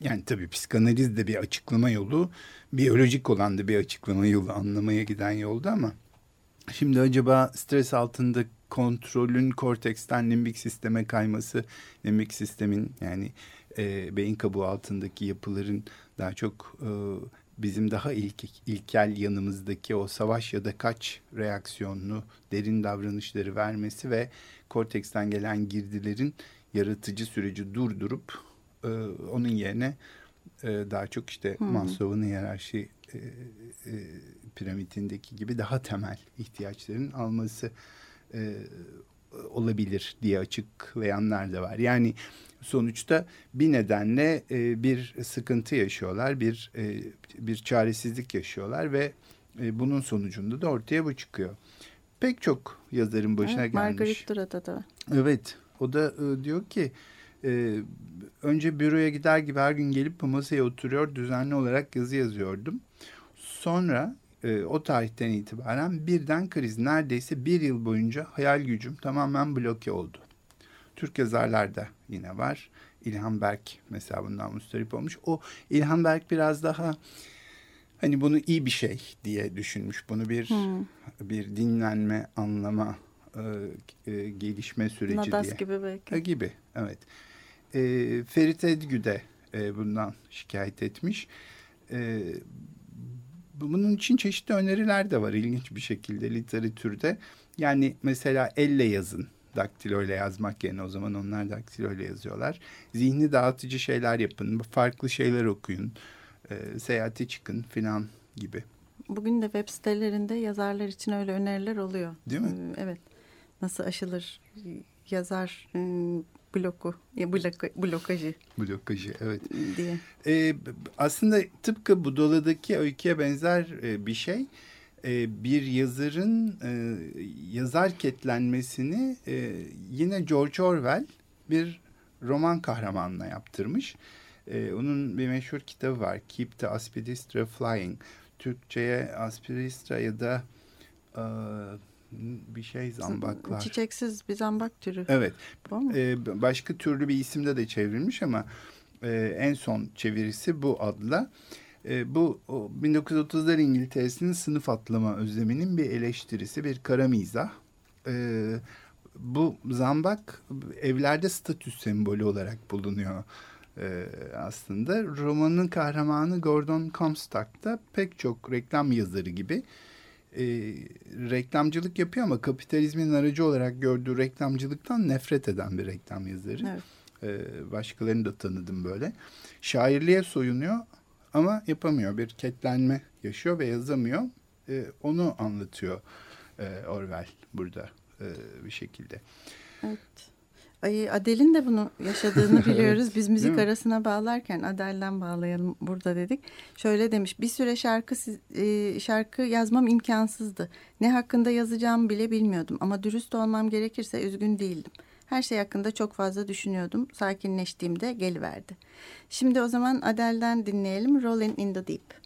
yani tabii psikanaliz de bir açıklama yolu, biyolojik olan da bir açıklama yolu anlamaya giden yolda ama şimdi acaba stres altında kontrolün korteksten limbik sisteme kayması, limbik sistemin yani e, beyin kabuğu altındaki yapıların daha çok e, bizim daha ilk, ilkel yanımızdaki o savaş ya da kaç reaksiyonlu derin davranışları vermesi ve korteksten gelen girdilerin yaratıcı süreci durdurup e, onun yerine e, daha çok işte Hmm. Maslow'un hiyerarşi e, e, piramidindeki gibi daha temel ihtiyaçların alması e, olabilir diye açıklayanlar da var. Yani sonuçta bir nedenle e, bir sıkıntı yaşıyorlar, bir e, bir çaresizlik yaşıyorlar ve e, bunun sonucunda da ortaya bu çıkıyor. Pek çok yazarın başına Evet, gelmiş. Margaret Dura'da da. Evet. O da e, diyor ki e, önce büroya gider gibi her gün gelip bu masaya oturuyor düzenli olarak yazı yazıyordum. Sonra e, o tarihten itibaren birden kriz neredeyse bir yıl boyunca hayal gücüm tamamen bloke oldu. Türk yazarlarda yine var. İlhan Berk mesela bundan mustarip olmuş. O İlhan Berk biraz daha hani bunu iyi bir şey diye düşünmüş. Bunu bir Hmm. bir dinlenme, anlama, e, e, gelişme süreci Nadas diye. gibi belki. E, gibi, evet. E, Ferit Edgü de e, bundan şikayet etmiş. E, bunun için çeşitli öneriler de var ilginç bir şekilde literatürde. Yani mesela elle yazın. Daktiloyla yazmak yerine o zaman onlar daktiloyla yazıyorlar. Zihni dağıtıcı şeyler yapın, farklı şeyler okuyun, e, seyahate çıkın filan gibi. Bugün de web sitelerinde yazarlar için öyle öneriler oluyor. Değil mi? Ee, Evet. Nasıl aşılır yazar e, bloku, bloka, blokajı Blokajı, evet. diye. Ee, aslında tıpkı Budala'daki öyküye benzer e, bir şey. Ee, bir yazarın e, yazar ketlenmesini e, yine George Orwell bir roman kahramanına yaptırmış. Ee, onun bir meşhur kitabı var. Keep the Aspidistra Flying. Türkçe'ye Aspidistra ya da e, bir şey zambaklar. Çiçeksiz bir zambak türü. Evet. Ee, başka türlü bir isimde de çevrilmiş ama e, en son çevirisi bu adla. E, bu o 1930'lar İngiltere'sinin sınıf atlama özleminin bir eleştirisi, bir kara mizah. E, bu zambak evlerde statü sembolü olarak bulunuyor e, aslında. Romanın kahramanı Gordon Comstock da pek çok reklam yazarı gibi e, reklamcılık yapıyor ama kapitalizmin aracı olarak gördüğü reklamcılıktan nefret eden bir reklam yazarı. Evet. E, başkalarını da tanıdım böyle. Şairliğe soyunuyor ama yapamıyor. Bir ketlenme yaşıyor ve yazamıyor. E, onu anlatıyor e, Orwell burada e, bir şekilde. Evet. Ay, Adele'in de bunu yaşadığını biliyoruz. Biz müzik arasına bağlarken Adele'den bağlayalım burada dedik. Şöyle demiş bir süre şarkı e, şarkı yazmam imkansızdı. Ne hakkında yazacağımı bile bilmiyordum. Ama dürüst olmam gerekirse üzgün değildim. Her şey hakkında çok fazla düşünüyordum. Sakinleştiğimde geliverdi. Şimdi o zaman Adele'den dinleyelim. Rolling in the Deep.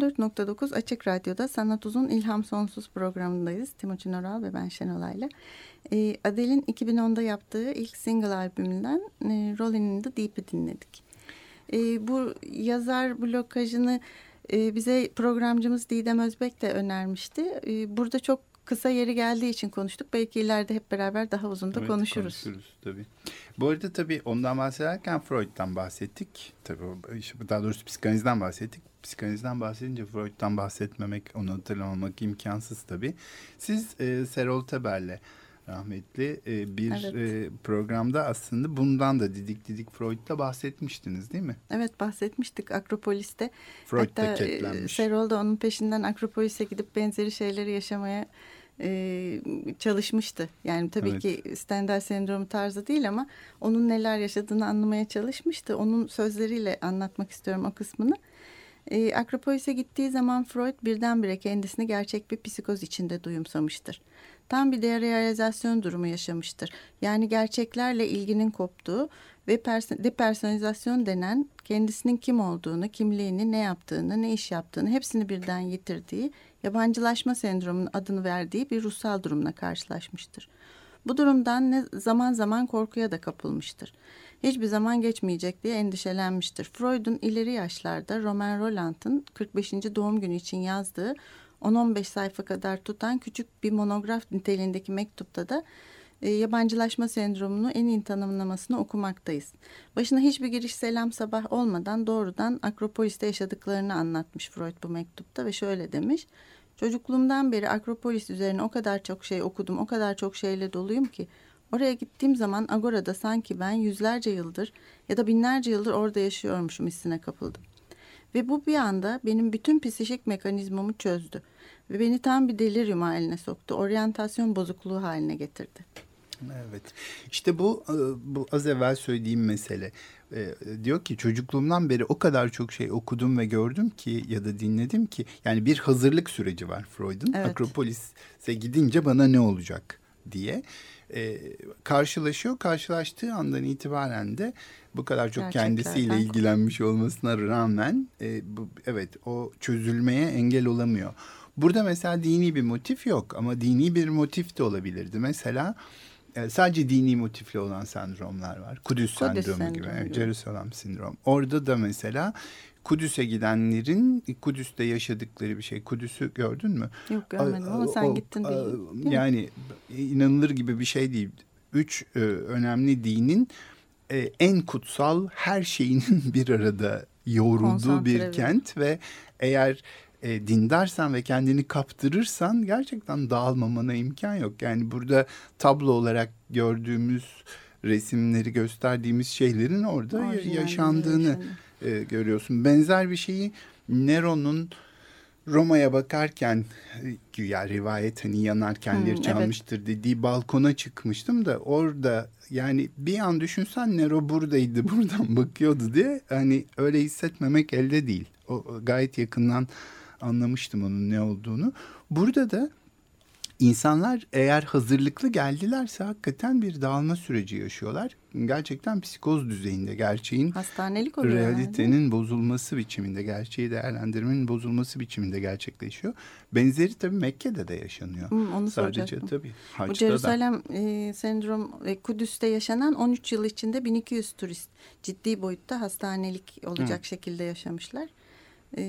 94.9 Açık Radyo'da Sanat Uzun İlham Sonsuz programındayız. Timuçin Oral ve ben Şenolay'la. E, Adele'in 2010'da yaptığı ilk single albümünden e, Rolling in the Deep'i dinledik. E, bu yazar blokajını e, bize programcımız Didem Özbek de önermişti. E, burada çok kısa yeri geldiği için konuştuk. Belki ileride hep beraber daha uzun da Evet, konuşuruz. konuşuruz tabii. Bu arada tabii ondan bahsederken Freud'dan bahsettik. Tabii daha doğrusu psikanalizden bahsettik. Psikanalizden bahsedince Freud'dan bahsetmemek, onu hatırlamamak imkansız tabii. Siz e, Serol Teber'le rahmetli e, bir Evet. e, programda aslında bundan da Didik Didik Freud'da bahsetmiştiniz değil mi? Evet bahsetmiştik Akropolis'te. Freud Hatta e, ketlenmiş. Serol da onun peşinden Akropolis'e gidip benzeri şeyleri yaşamaya e, çalışmıştı. Yani tabii Evet. ki Stendhal sendromu tarzı değil ama onun neler yaşadığını anlamaya çalışmıştı. Onun sözleriyle anlatmak istiyorum o kısmını. E, Akropolis'e gittiği zaman Freud birdenbire kendisini gerçek bir psikoz içinde duyumsamıştır. Tam bir derealizasyon durumu yaşamıştır. Yani gerçeklerle ilginin koptuğu ve perso- depersonalizasyon denen kendisinin kim olduğunu, kimliğini, ne yaptığını, ne iş yaptığını hepsini birden yitirdiği, yabancılaşma sendromunun adını verdiği bir ruhsal durumla karşılaşmıştır. Bu durumdan ne zaman zaman korkuya da kapılmıştır. Hiçbir zaman geçmeyecek diye endişelenmiştir. Freud'un ileri yaşlarda Romain Rolland'ın 45. doğum günü için yazdığı 10-15 sayfa kadar tutan küçük bir monograf niteliğindeki mektupta da e, yabancılaşma sendromunu en iyi tanımlamasını okumaktayız. Başına hiçbir giriş selam sabah olmadan doğrudan Akropolis'te yaşadıklarını anlatmış Freud bu mektupta ve şöyle demiş. Çocukluğumdan beri Akropolis üzerine o kadar çok şey okudum, o kadar çok şeyle doluyum ki oraya gittiğim zaman Agora'da sanki ben yüzlerce yıldır ya da binlerce yıldır orada yaşıyormuşum hissine kapıldım. Ve bu bir anda benim bütün psikik mekanizmamı çözdü. Ve beni tam bir delirium haline soktu. Oryantasyon bozukluğu haline getirdi. Evet. İşte bu e, bu az evvel söylediğim mesele. E, Diyor ki çocukluğumdan beri o kadar çok şey okudum ve gördüm ki ya da dinledim ki yani bir hazırlık süreci var Freud'un. Evet. Akropolis'e gidince bana ne olacak diye e, karşılaşıyor. Karşılaştığı andan itibaren de bu kadar çok kendisiyle ilgilenmiş olmasına rağmen e, bu, evet o çözülmeye engel olamıyor. Burada mesela dini bir motif yok ama dini bir motif de olabilirdi. Mesela e, sadece dini motifli olan sendromlar var. Kudüs, Kudüs sendromu gibi, sendromu evet, gibi. Jerusalem sindrom. Orada da mesela Kudüs'e gidenlerin Kudüs'te yaşadıkları bir şey. Kudüs'ü gördün mü? Yok görmedim ama sen o- gittin değil. değil mi? Yani inanılır gibi bir şey değil. Üç e, önemli dinin e, en kutsal her şeyinin bir arada yoğrulduğu bir kent ve eğer e, dindarsan ve kendini kaptırırsan gerçekten dağılmamana imkan yok. Yani burada tablo olarak gördüğümüz resimleri gösterdiğimiz şeylerin orada Orijinalleri yaşandığını yaşanıyor. E, görüyorsun. Benzer bir şeyi Nero'nun Roma'ya bakarken e, güya rivayet hani yanarken Hmm, çalmıştır dediği balkona çıkmıştım da orada yani bir an düşünsen Nero buradaydı buradan bakıyordu diye hani öyle hissetmemek elde değil. O gayet yakından anlamıştım onun ne olduğunu. Burada da insanlar eğer hazırlıklı geldilerse hakikaten bir dağılma süreci yaşıyorlar. Gerçekten psikoz düzeyinde gerçeğin Hastanelik oluyor yani. realitenin bozulması biçiminde, gerçeği değerlendirmenin bozulması biçiminde gerçekleşiyor. Benzeri tabii Mekke'de de yaşanıyor. Hı, onu Sadece soracaktım. tabii Bu Haç'ta da. Jerusalem e, sendrom ve Kudüs'te yaşanan 13 yıl içinde 1200 turist ciddi boyutta hastanelik olacak şekilde yaşamışlar. E,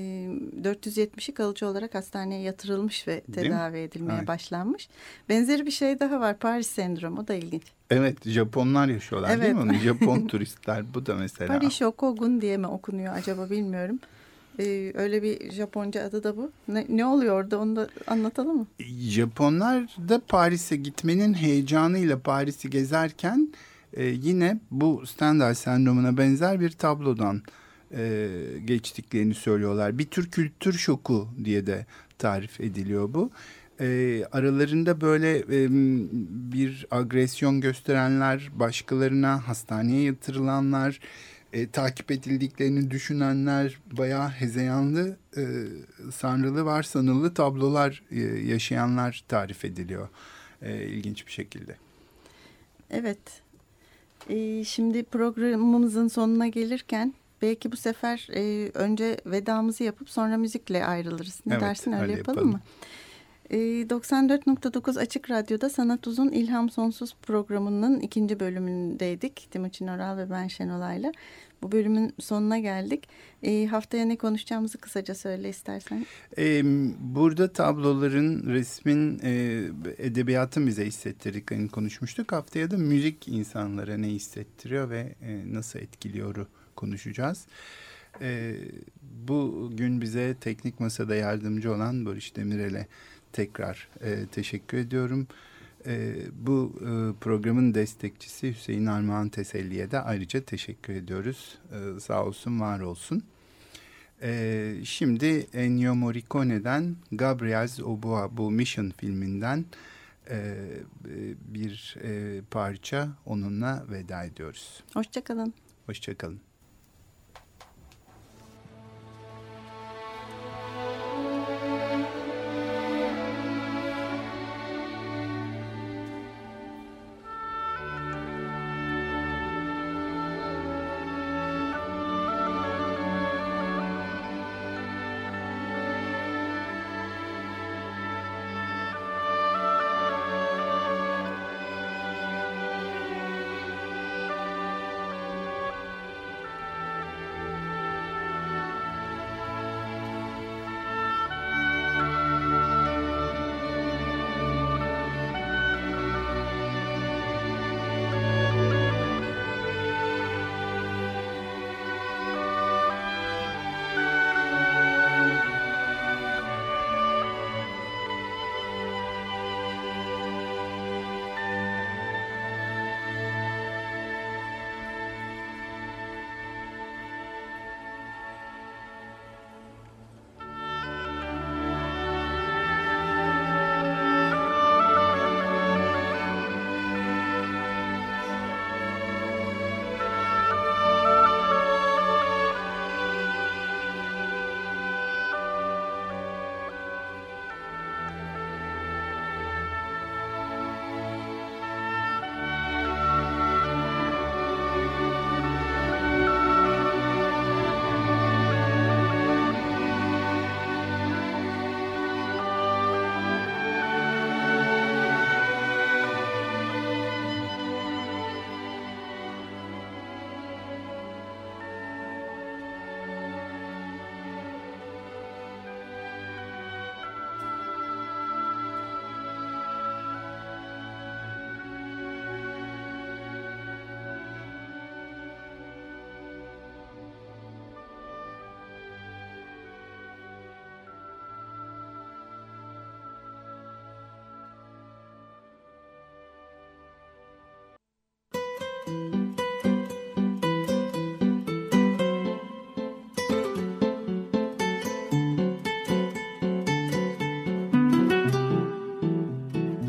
470'i kalıcı olarak hastaneye yatırılmış ve tedavi edilmeye Evet. başlanmış. Benzeri bir şey daha var Paris sendromu da ilginç. Evet Japonlar yaşıyorlar değil mi Evet. onu? Japon turistler bu da mesela. Paris Shokogun diye mi okunuyor acaba bilmiyorum. E, öyle bir Japonca adı da bu. Ne, ne oluyor orada onu da anlatalım mı? Japonlar da Paris'e gitmenin heyecanıyla Paris'i gezerken e, yine bu Stendhal sendromuna benzer bir tablodan e, geçtiklerini söylüyorlar. Bir tür kültür şoku diye de tarif ediliyor bu. E, aralarında böyle e, bir agresyon gösterenler, başkalarına hastaneye yatırılanlar, e, takip edildiklerini düşünenler bayağı hezeyanlı, e, sanrılı var sanılı tablolar e, yaşayanlar tarif ediliyor e, ilginç bir şekilde. Evet. Ee, şimdi programımızın sonuna gelirken belki bu sefer e, önce vedamızı yapıp sonra müzikle ayrılırız. Ne Evet, dersin öyle, öyle yapalım, yapalım. mı? E, 94.9 Açık Radyo'da Sanat Uzun İlham Sonsuz programının ikinci bölümündeydik. Timuçin Oral ve ben Şenolay'la. Bu bölümün sonuna geldik. E, haftaya ne konuşacağımızı kısaca söyle istersen. Ee, burada tabloların, resmin, e, edebiyatın bize hissettirdiklerini konuşmuştuk. Haftaya da müzik insanlara ne hissettiriyor ve e, nasıl etkiliyoru konuşacağız. E, bugün bize teknik masada yardımcı olan Barış Demirel'e tekrar e, teşekkür ediyorum. E, bu e, programın destekçisi Hüseyin Armağan Teselli'ye de ayrıca teşekkür ediyoruz. E, sağ olsun, var olsun. Ee, şimdi Ennio Morricone'den Gabriel's Oboa bu Mission filminden e, bir e, parça onunla veda ediyoruz. Hoşçakalın. Hoşçakalın.